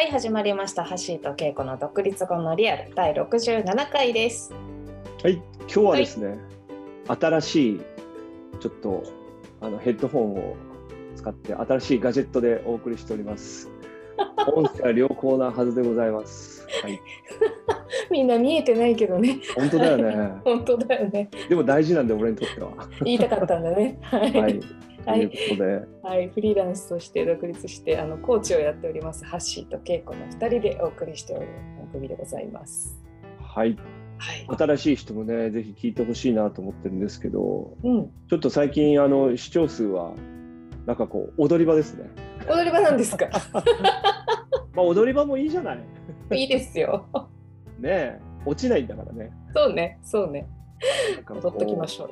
はい、始まりました。ハッシーとケイコの独立後のリアル第67回です。はい、今日はですね、新しいちょっとあのヘッドホンを使って新しいガジェットでお送りしております。音声は良好なはずでございます。はい、みんな見えてないけどね。本当だよね。本当だよね。でも大事なんで俺にとっては。言いたかったんだね。はい。は、はいい。ということで、はい、フリーランスとして独立してあのコーチをやっておりますハッシーとケイコの2人でお送りしておる番組でございます。はい、はい。新しい人もね、ぜひ聞いてほしいなと思ってるんですけど、うん。ちょっと最近あの視聴数はなんかこう踊り場ですね。踊り場なんですか？まあ踊り場もいいじゃない。いいですよ。ねえ、落ちないんだからね。そうね。そうね。踊っときましょう。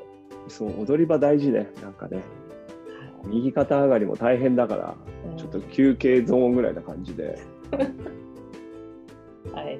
そう踊り場大事ねなんかね右肩上がりも大変だからうんちょっと休憩ゾーンぐらいな感じで はい。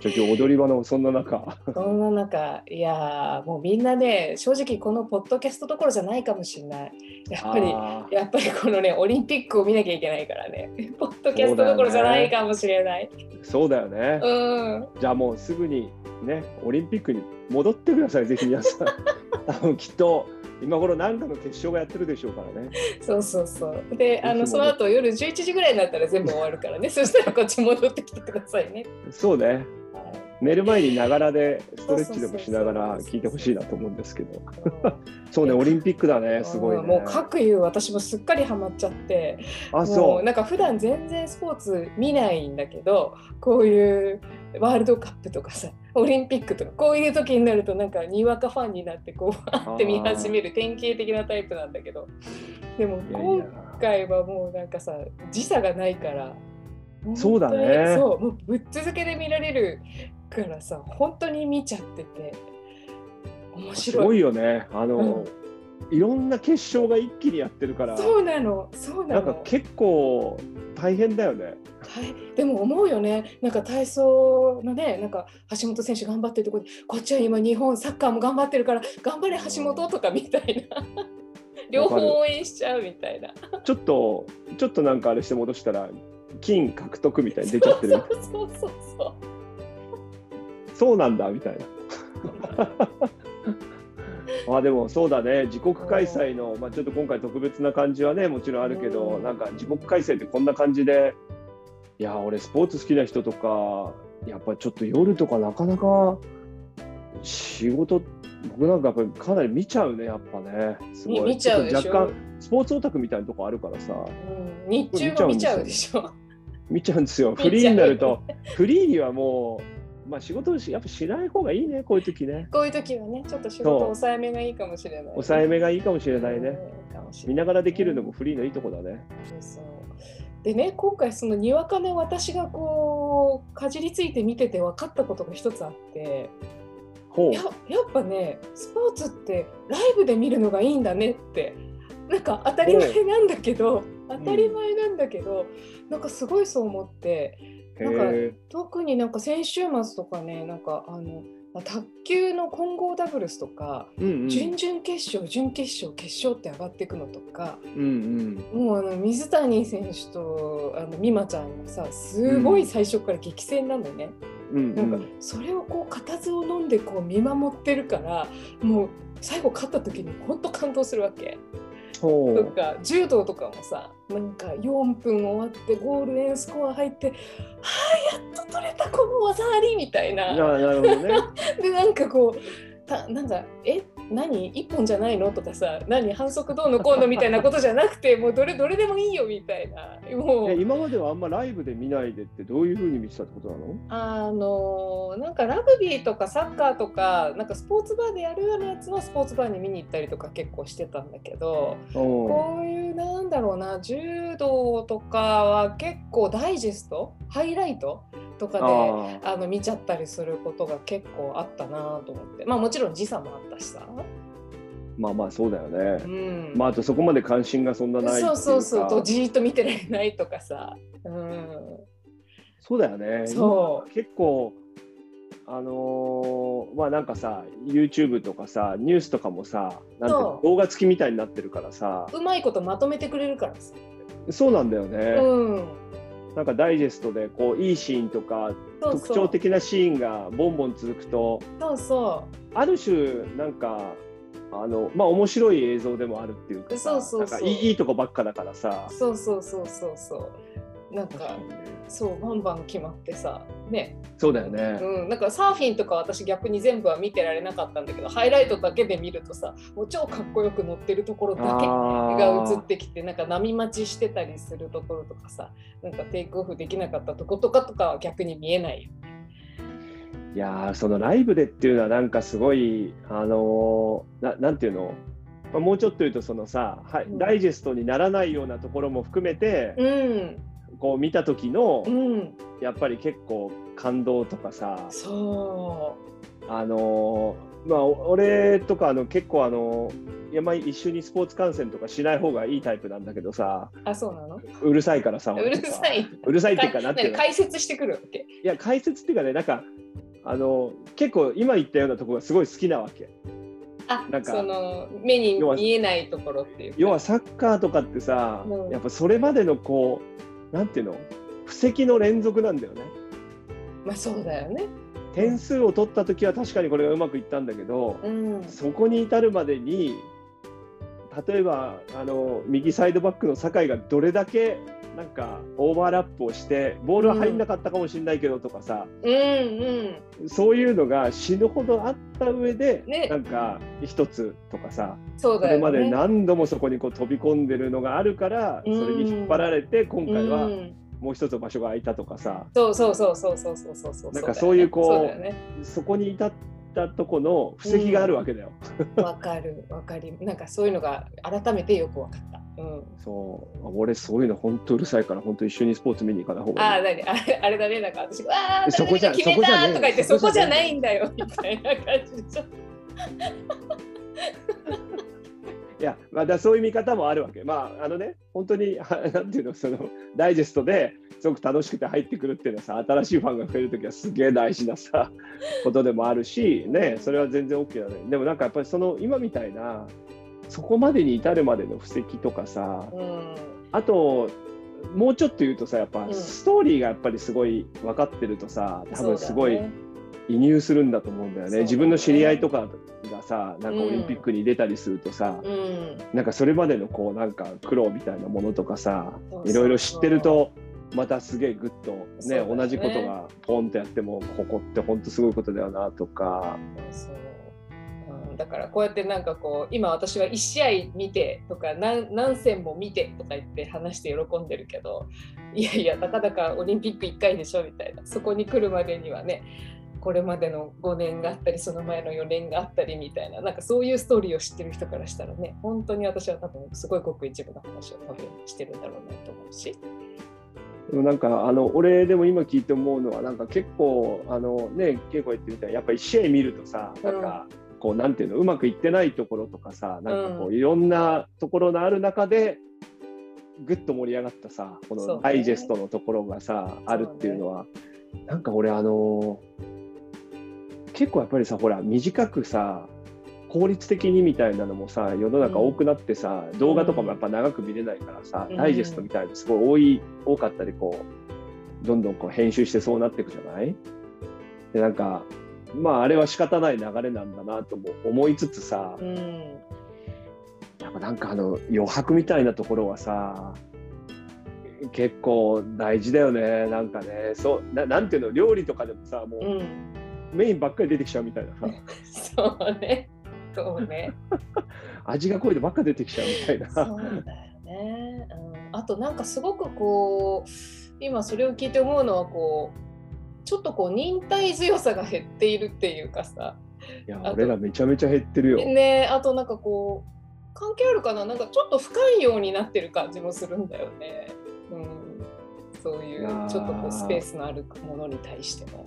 ちょ今日踊り場のそんな中そんな中、いやーもうみんなね、正直このポッドキャストどころじゃないかもしれない。やっぱり、やっぱりこのね、オリンピックを見なきゃいけないからね、ポッドキャストどころじゃないかもしれない。そうだよねうん。じゃあもうすぐにねオリンピックに戻ってくださいぜひ皆さん 多分きっと今頃何かの決勝がやってるでしょうからね。そうそうそう。で、あのその後夜11時ぐらいになったら全部終わるからね、そしたらこっち戻ってきてくださいね。そうね。はい。寝る前にながらでストレッチでもしながら聞いてほしいなと思うんですけど。そうねオリンピックだねすごいね。うんもう各言う私もすっかりハマっちゃって。もあそうなんか普段全然スポーツ見ないんだけどこういうワールドカップとかさオリンピックとかこういう時になるとなんかにわかファンになってこうわー。って見始める典型的なタイプなんだけど。でも今回はもうなんかさ時差がないからそうだね。そうもうぶっ続けで見られるからさ本当に見ちゃってて面す白い。ごいよね。あの、いろんな決勝が一気にやってるからそうなのそうなのなんか結構大変だよね。はい、でも思うよね、なんか体操のね、なんか橋本選手頑張ってるところで、こっちは今、日本サッカーも頑張ってるから、頑張れ橋本とかみたいな、両方応援しちゃうみたいな。ちょっとちょっとなんかあれして戻したら金獲得みたいに出ちゃってる。そうそうそうそう。そうなんだみたいな。あでもそうだね。自国開催の、まあ、ちょっと今回特別な感じはねもちろんあるけど、うん。なんか自国開催ってこんな感じでいや俺スポーツ好きな人とかやっぱりちょっと夜とかなかなか仕事僕なんかやっぱりかなり見ちゃうねやっぱね。すごい。み見ちゃう若干スポーツオタクみたいなとこあるからさ。うん、日中も見ちゃうでしょ。見ちゃうんですよ。フリーになるとフリーにはもう、まあ、仕事をしやっぱしない方がいいねこういう時ね。こういう時はね、ちょっと仕事抑えめがいいかもしれない。抑えめがいいかもしれないね。見ながらできるのもフリーのいいとこだね。そうそう。でね今回そのにわかの私がこうかじりついて見てて分かったことが一つあって。ややっぱねスポーツってライブで見るのがいいんだねって。なんか当たり前なんだけど当たり前なんだけど、なんかすごいそう思ってなんかへ特になんか先週末とかねなんかあのまあ卓球の混合ダブルスとか、えうんうん。準々決勝準決勝決勝って上がっていくのとかうんうん。もうあの水谷選手とあの美誠ちゃんがさすごい最初から激戦なのね、うんなんかうんそれをこう固唾を飲んでこう見守ってるからもう最後勝った時に本当感動するわけ。とか柔道とかもさなんか4分終わってゴールデンスコア入って「はあやっと取れたこの技あり」みたいな。ななるほどね でなんかこうたなんかえ？何？一本じゃないの？とかさ何？反則どうのこうのみたいなことじゃなくて もうどれどれでもいいよみたいな。もうえ今まではあんまライブで見ないでってどういうふうに見てたってことなの？あのなんかラグビーとかサッカーとかなんかスポーツバーでやるようなやつはスポーツバーに見に行ったりとか結構してたんだけどおこういうなんだろうな柔道とかは結構ダイジェスト？ハイライト？とかでああの見ちゃったりすることが結構あったなと思って。まあもちろん時差もあったしさ。まあまあそうだよね。う、ん。まああとそこまで関心がそんなないそうそうそう。とじーっと見てられないとかさ、うん、そうだよね。そう。今結構あのーまあなんかさ YouTube とかさニュースとかもさなんて動画付きみたいになってるからさ。うまいことまとめてくれるからさ、そうなんだよね、うん、なんかダイジェストでこういいシーンとか特徴的なシーンがボンボン続くとそうそある種なんかあのまあ面白い映像でもあるっていうかさそうそうそう。なんかいいとこばっかだからさ。うそうそうそうそうそう。なんかそうバンバン決まってさね。そうだよね、うん、なんかサーフィンとか私逆に全部は見てられなかったんだけどハイライトだけで見るとさもう超かっこよく乗ってるところだけが映ってきてなんか波待ちしてたりするところとかさなんかテイクオフできなかったとことかとかは逆に見えないよね。いやーそのライブでっていうのはなんかすごいあのーななんていうの、まあ、もうちょっと言うとそのさ、はいうん。ダイジェストにならないようなところも含めて、うん、こう見た時の、うん、やっぱり結構感動とかさそあのーまあお俺とかあの結構あのいやまあ一緒にスポーツ観戦とかしない方がいいタイプなんだけどさう。あ、そうなの？うるさいからさうるさい。うるさいっていうかなんて解説してくるわけ？いや解説っていうかねなんかあの結構今言ったようなところがすごい好きなわけあなんかその目に見えないところっていうか。要はサッカーとかってさ、うんやっぱそれまでのこうなんていうの？布石の連続なんだよねまあそうだよね。点数を取った時は確かにこれがうまくいったんだけど、うん。そこに至るまでに例えばあの右サイドバックの酒井がどれだけなんかオーバーラップをしてボールは入んなかったかもしれないけどとかさ、うんうん。そういうのが死ぬほどあった上で、ねなんか一つとかさそうだよね。それまで何度もそこにこう飛び込んでるのがあるから、うんそれに引っ張られて今回はうんもう一つ場所が空いたとかさ、そうそうそうそうそうそうそうそう。なんかそういうこうね。そこに至ったとこの布石があるわけだよ。わかるわかり。なんかそういうのが改めてよくわかった。うん。そう俺そういうの本当うるさいから本当一緒にスポーツ見に行かない方ああ、がいい。あれ あれだね、なんか私が、ああ、そこじゃ決めたとか言って、そそこじゃないんだよ、みたいな感じでしょ。いやまあだそういう見方もあるわけ。まああのね本当には なんていうのそのダイジェストですごく楽しくて入ってくるっていうのはさ新しいファンが増えるときはすげえ大事なさことでもあるしねそれは全然 OK だね。でもなんかやっぱりその今みたいなそこまでに至るまでの布石とかさうん。あともうちょっと言うとさやっぱうん。ストーリーがやっぱりすごい分かってるとさ多分すごい移入するんだと思うんだよね。ね。自分の知り合いとかがさなんかオリンピックに出たりするとさ、うん。なんかそれまでのこうなんか苦労みたいなものとかさそうそういろいろ知ってるとまたすげえグッとねね。同じことがポンとやってもここって本当すごいことだよなとか。そううん、だからこうやってなんかこう今私は1試合見てとか何何戦も見てとか言って話して喜んでるけどいやいやたかだかオリンピック1回でしょみたいなそこに来るまでにはねこれまでの5年があったりその前の4年があったりみたいななんかそういうストーリーを知ってる人からしたらね本当に私は多分すごいごく一部の話を多分してるんだろうなと思うし。でもなんかあの俺でも今聞いて思うのはなんか結構あのね稽古言ってみたらやっぱり1試合見るとさなんかこうなんていうのうまくいってないところとかさなんかこうういろんなところのある中でぐっと盛り上がったさこのダイジェストのところがさあるっていうのはなんか俺あの結構やっぱりさほら短くさ効率的にみたいなのもさ世の中多くなってさ、動画とかもやっぱ長く見れないからさ、うん。ダイジェストみたいなのすごい多い多かったりこうどんどんこう編集してそうなっていくじゃない？でなんかまああれは仕方ない流れなんだなとも思いつつさ、うん。やっぱなんかあの余白みたいなところはさ結構大事だよね。なんかねそうななんていうの料理とかでもさもううん。メインばっかり出てきちゃうみたいなさ。そうね。そうね。味が濃いのばっか出てきちゃうみたいな。そうだよね、うん、あとなんかすごくこう今それを聞いて思うのはこうちょっとこう忍耐強さが減っているっていうかさ。いや俺らめちゃめちゃ減ってるよ、ねあとなんかこう関係あるかな？なんかちょっと不寛容になってる感じもするんだよね、うん、そういうちょっとこうスペースのあるものに対しても。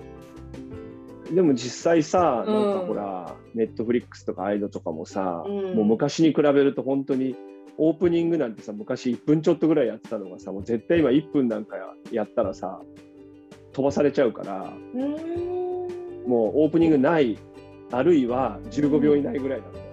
でも実際さ、うん。なんかほらネットフリックスとかああいうのとかもさ、うん。もう昔に比べると本当にオープニングなんてさ昔1分ちょっとぐらいやってたのがさもう絶対今1分なんかやったらさ飛ばされちゃうからもうオープニングないあるいは15秒以内ぐらいなんだよね。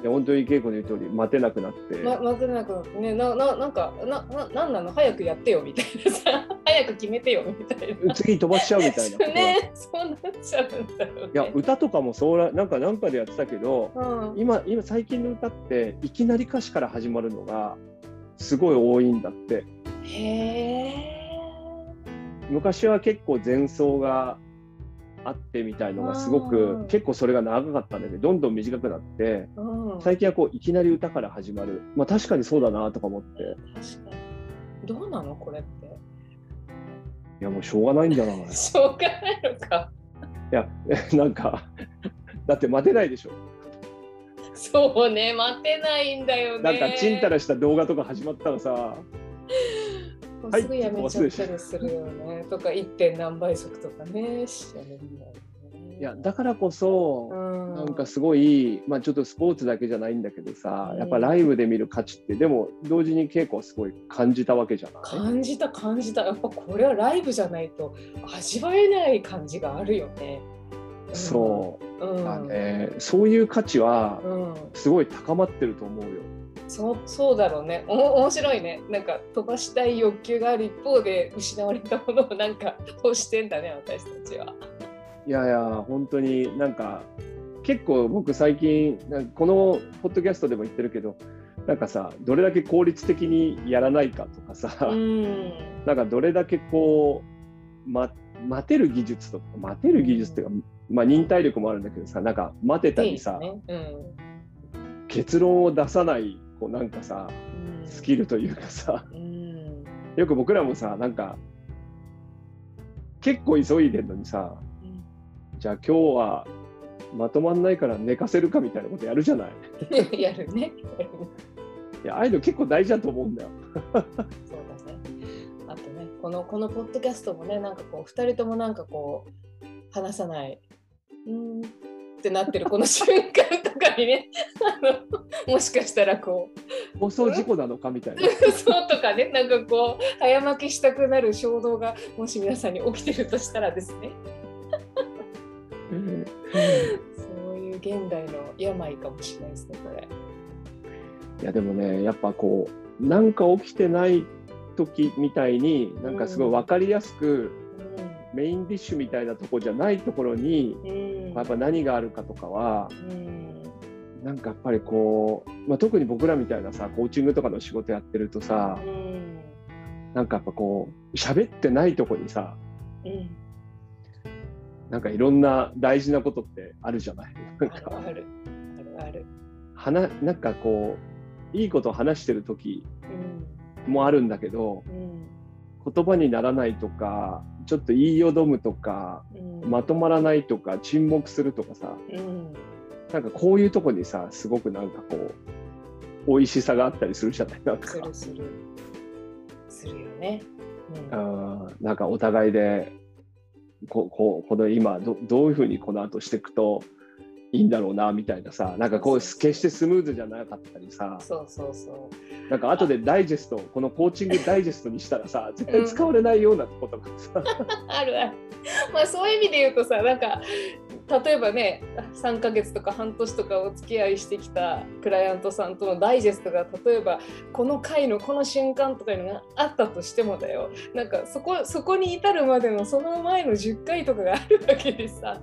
いや本当に稽古の言う通り待てなくなって、ま、待てなくなってねなななんかなななんなの？早くやってよみたいなさ早く決めてよみたいな。次飛ばしちゃうみたいな ねそうなっちゃうんだよね。いや歌とかもそうらなんかなんかでやってたけどうん、今今最近の歌っていきなり歌詞から始まるのがすごい多いんだってへえ。昔は結構前奏があってみたいのがすごうくん結構それが長かったんだけどどんどん短くなってうん、最近はこういきなり歌から始まるまあ確かにそうだなとか思って確かに。どうなのこれって。いやもうしょうがないんじゃない？い しょうがないのか。や なんかだって待てないでしょそうね、待てないんだよね。なんかちんたらした動画とか始まったらさはいもうすぐやめちゃったりするよね。とか 1. 点何倍速とかね、しちゃうんだよね。いやだからこそ、うん、なんかすごい、まあ、ちょっとスポーツだけじゃないんだけどさ、やっぱライブで見る価値ってでも同時に稽古はすごい感じたわけじゃない？感じた感じたやっぱこれはライブじゃないと味わえない感じがあるよね。そう、うん、まあね、そういう価値はうん、すごい高まってると思うよ。そうそうだろうね。お面白いね。なんか飛ばしたい欲求がある一方で失われたものをなんか 欲してんだね私たちは。いやいや本当になんか結構僕最近このポッドキャストでも言ってるけどなんかさどれだけ効率的にやらないかとかさ、うん。なんかどれだけこう、ま、待てる技術とか待てる技術っていうか、まあ、忍耐力もあるんだけどさなんか待てたりさ、ね。うん。結論を出さないこうなんかさうんスキルというかさうんよく僕らもさなんか結構急いでんのにさじゃあ今日はまとまんないから寝かせるかみたいなことやるじゃない？う んやるね。いやああいうの結構大事だと思うんだよ。そうだね。あとね、このこのポッドキャストもね、なんかこう、2人ともなんかこう、話さない、うーんってなってるこの瞬間とかにね、あのもしかしたらこう、放送事故なのかみたいな。そうとかね、なんかこう、早巻きしたくなる衝動が、もし皆さんに起きてるとしたらですね、そういう現代の病かもしれないですね、これ。いやでもねやっぱこうなんか起きてない時みたいになんかすごい分かりやすく、メインディッシュみたいなとこじゃないところにやっぱ何があるかとかはうん。なんかやっぱりこう、まあ、特に僕らみたいなさコーチングとかの仕事やってるとさうん。なんかやっぱこう喋ってないとこにさうん。なんかいろんな大事なことってあるじゃない？なんか。あるあるある。ある。話なんかこういいことを話してる時うん。もあるんだけどうん。言葉にならないとかちょっと言いよどむとかうん。まとまらないとか沈黙するとかさうん。なんかこういうとこにさすごくなんかこう美味しさがあったりするじゃないなんか。するする。するよね。あーなんかお互いでこここの今どどういうふうにこの後していくといいんだろうなみたいなさなんかこう決してスムーズじゃなかったりさ。そうそうそう。なんか後でダイジェストこのコーチングダイジェストにしたらさ絶対使われないようなことがさ、あるある。まあそういう意味で言うとさなんか例えばね3ヶ月とか半年とかお付き合いしてきたクライアントさんとのダイジェストが例えばこの回のこの瞬間とかいうのがあったとしてもだよ。なんかそこそこに至るまでのその前の10回とかがあるわけでさ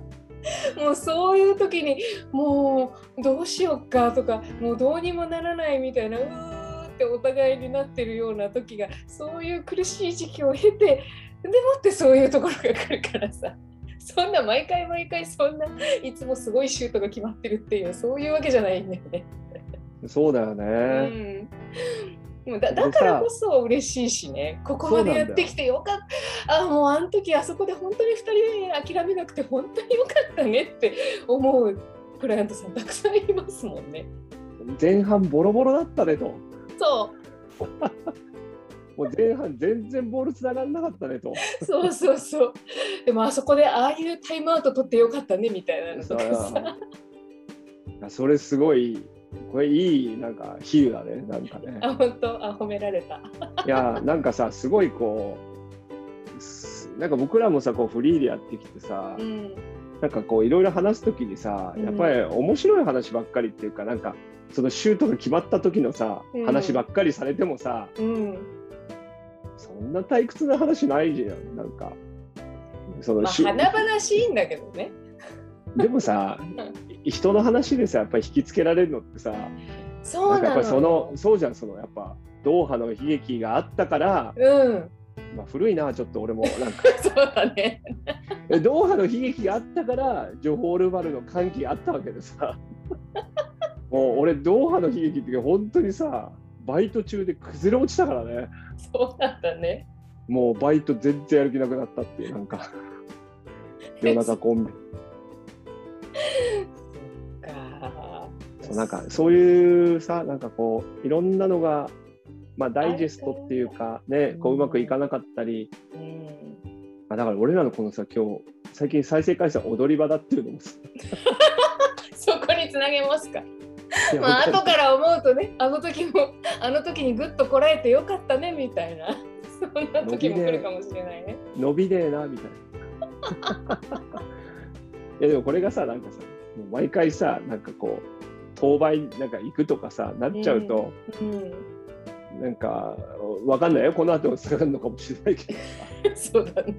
もうそういう時にもうどうしよっかとかもうどうにもならないみたいなうーってお互いになってるような時がそういう苦しい時期を経てでもってそういうところが来るからさ。そんな毎回毎回そんないつもすごいシュートが決まってるっていうそういうわけじゃないんだよね。そうだようね、んでもだだからこそ嬉しいしね。ここまでやってきてよかった。あもうあの時あそこで本当に2人で諦めなくて本当によかったねって思うクライアントさんたくさんいますもんね。前半ボロボロだったねと。そう。もう前半全然ボールつながらなかったねと。そうそうそう。でもあそこでああいうタイムアウト取ってよかったねみたいなのとかさ。それすごいこれいいなんか比喩だねなんかね。あ本当？あ褒められた。いやなんかさすごいこうすなんか僕らもさこうフリーでやってきてさ、うん。なんかこういろいろ話すときにさ、やっぱり面白い話ばっかりっていうか、なんかそのシュートが決まった時のさ、うん。話ばっかりされてもさ、うん。そんな退屈な話ないじゃん、なんか。そのまあシュ華々しいんだけどね。でもさ、人の話でさ、やっぱり引きつけられるのってさ、そうやっぱりその、そうじゃん、そのやっぱ、ドーハの悲劇があったから、うん。まあ、古いな、ちょっと俺も、なんか、そうだね。えドーハの悲劇があったから、ジョホールバルの歓喜があったわけでさ、もう俺、ドーハの悲劇って本当にさ、バイト中で崩れ落ちたからね、そうなんだね。もうバイト全然やる気なくなったっていう、なんか、夜中コンビ。そうなんかそういうさなんかこういろんなのが、まあ、ダイジェストっていうかねこううまくいかなかったり、うんあだから俺らのこのさ今日最近再生回数は踊り場だっていうのもさ。そこにつなげますか。まあ後から思うとねあの時もあの時にぐっとこらえてよかったねみたいな。そんな時も来るかもしれないね。伸びねえなみたいな。いやでもこれがさなんかさ毎回さなんかこう当倍なんか行くとかさなっちゃうと、うんなんかわかんないよこの後つながるのかもしれないけどそうだね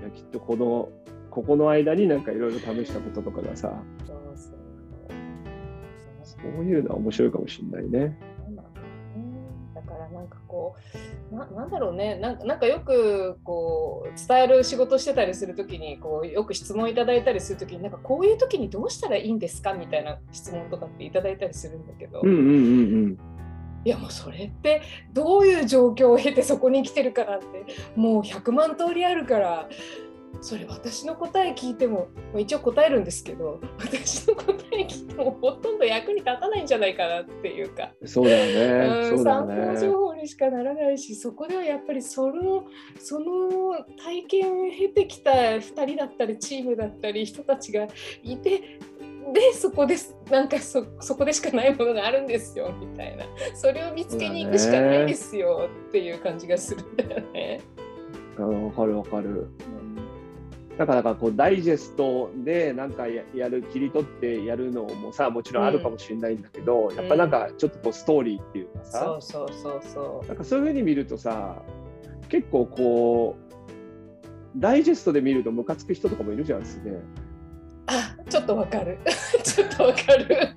いやきっとこのここの間になんかいろいろ試したこととかがさそういうのは面白いかもしれないね。かこうななんだろうね。なんかなんかよくこう伝える仕事してたりするときにこうよく質問いただいたりするときになんかこういうときにどうしたらいいんですか？みたいな質問とかっていただいたりするんだけど、うんうんうんうん。いやもうそれってどういう状況を経てそこに来てるかなんてもう100万通りあるからそれ私の答え聞いてもまあ一応答えるんですけど私の答え聞いてもほとんど役に立たないんじゃないかなっていうか。そうだよね。うん参考ね。情報にしかならないしそこではやっぱりそのその体験を経てきた2人だったりチームだったり人たちがいてでそこですなんかそそこでしかないものがあるんですよみたいなそれを見つけに行くしかないですよっていう感じがするんだよね。うんわかるわかる。だからなんかこうダイジェストでなんかややる切り取ってやるのもさもちろんあるかもしれないんだけど、やっぱなんかちょっとこうストーリーっていうかさ、そうそうそうそう。なんかそういうふうに見るとさ結構こうダイジェストで見るとムカつく人とかもいるじゃんですね。あちょっとわかる。ちょっとわかる。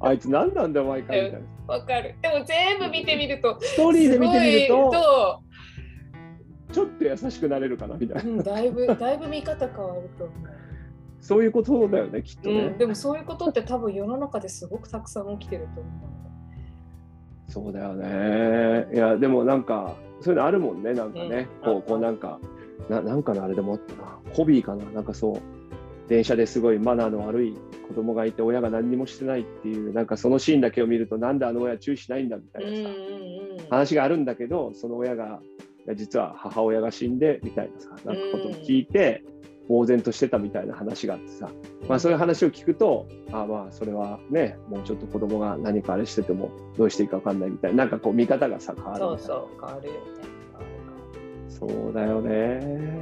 あいつ何なんだよ毎回みたいな。わかる。でも全部見てみるとストーリーで見てみるとちょっと優しくなれるかなみたいな。うん、だいぶだいぶ見方変わると思う。そういうことだよねきっとね。うん、でもそういうことって多分世の中ですごくたくさん起きてると思そうだよね。いや、でもなんか、そういうのあるもんね、なんかね。うんこう、こうなんか、ななんかのあれでもあったな。ホビーかな。なんかそう、電車ですごいマナーの悪い子供がいて、親が何にもしてないっていう、なんかそのシーンだけを見ると、なんであの親注意しないんだみたう。いなさ、話があるんだけど、その親が、実は母親が死んで、みたいなさ、なんかことを聞いて、呆然としてたみたいな話があってさ、まあ、そういう話を聞くと、あまあそれはね、もうちょっと子供が何かあれしててもどうしていいか分かんないみたいな、なんかこう見方がさ、変わるそうそう変わるよね。そうだよね。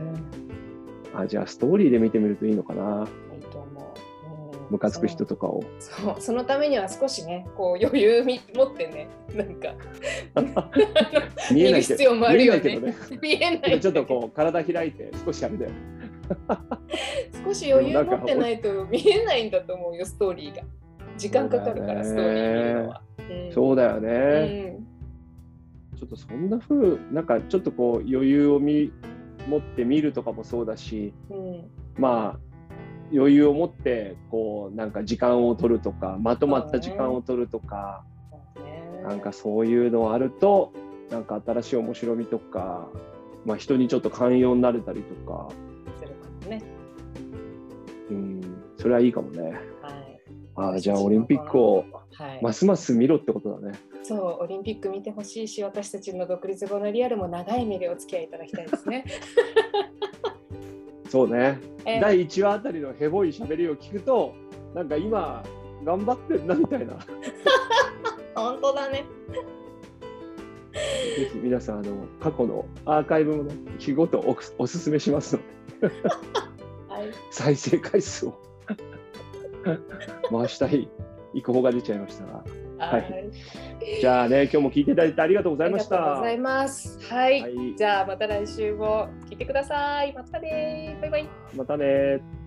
あじゃあストーリーで見てみるといいのかな、ムカつく人とかを。そうそのためには少しねこう余裕み持ってね なんか見えないけ見る必要もあるよね見えないけどね。見えないちょっとこう体開いて少しあれだよね。少し余裕持ってないと見えないんだと思うよストーリーが時間かかるから、ストーリー見るのは。うんそうだようね。んちょっとそんな風なんかちょっとこう余裕を見持って見るとかもそうだし、うんまあ余裕を持ってこうなんか時間を取るとかまとまった時間を取るとか、そうねなんかそういうのあるとなんか新しい面白みとか、まあ、人にちょっと寛容になれたりとか、するかもね。うん、それはいいかもね。はい。ああじゃあオリンピックをはい、ますます見ろってことだね。そう、オリンピック見てほしいし、私たちの独立後のリアルも長い目でお付き合いいただきたいですね。そうね。えー第1話あたりのヘボい喋りを聞くとなんか今頑張ってんなみたいな。本当だね。ぜひ皆さんあの過去のアーカイブもね日ごとおおすすめしますので はい。再生回数を 回したい意向が出ちゃいましたが。はいじゃあね、今日も聞いていただいてありがとうございました。ありがとうございます。はい。はいじゃあまた来週も聞いてください。またねバイバイ。またね。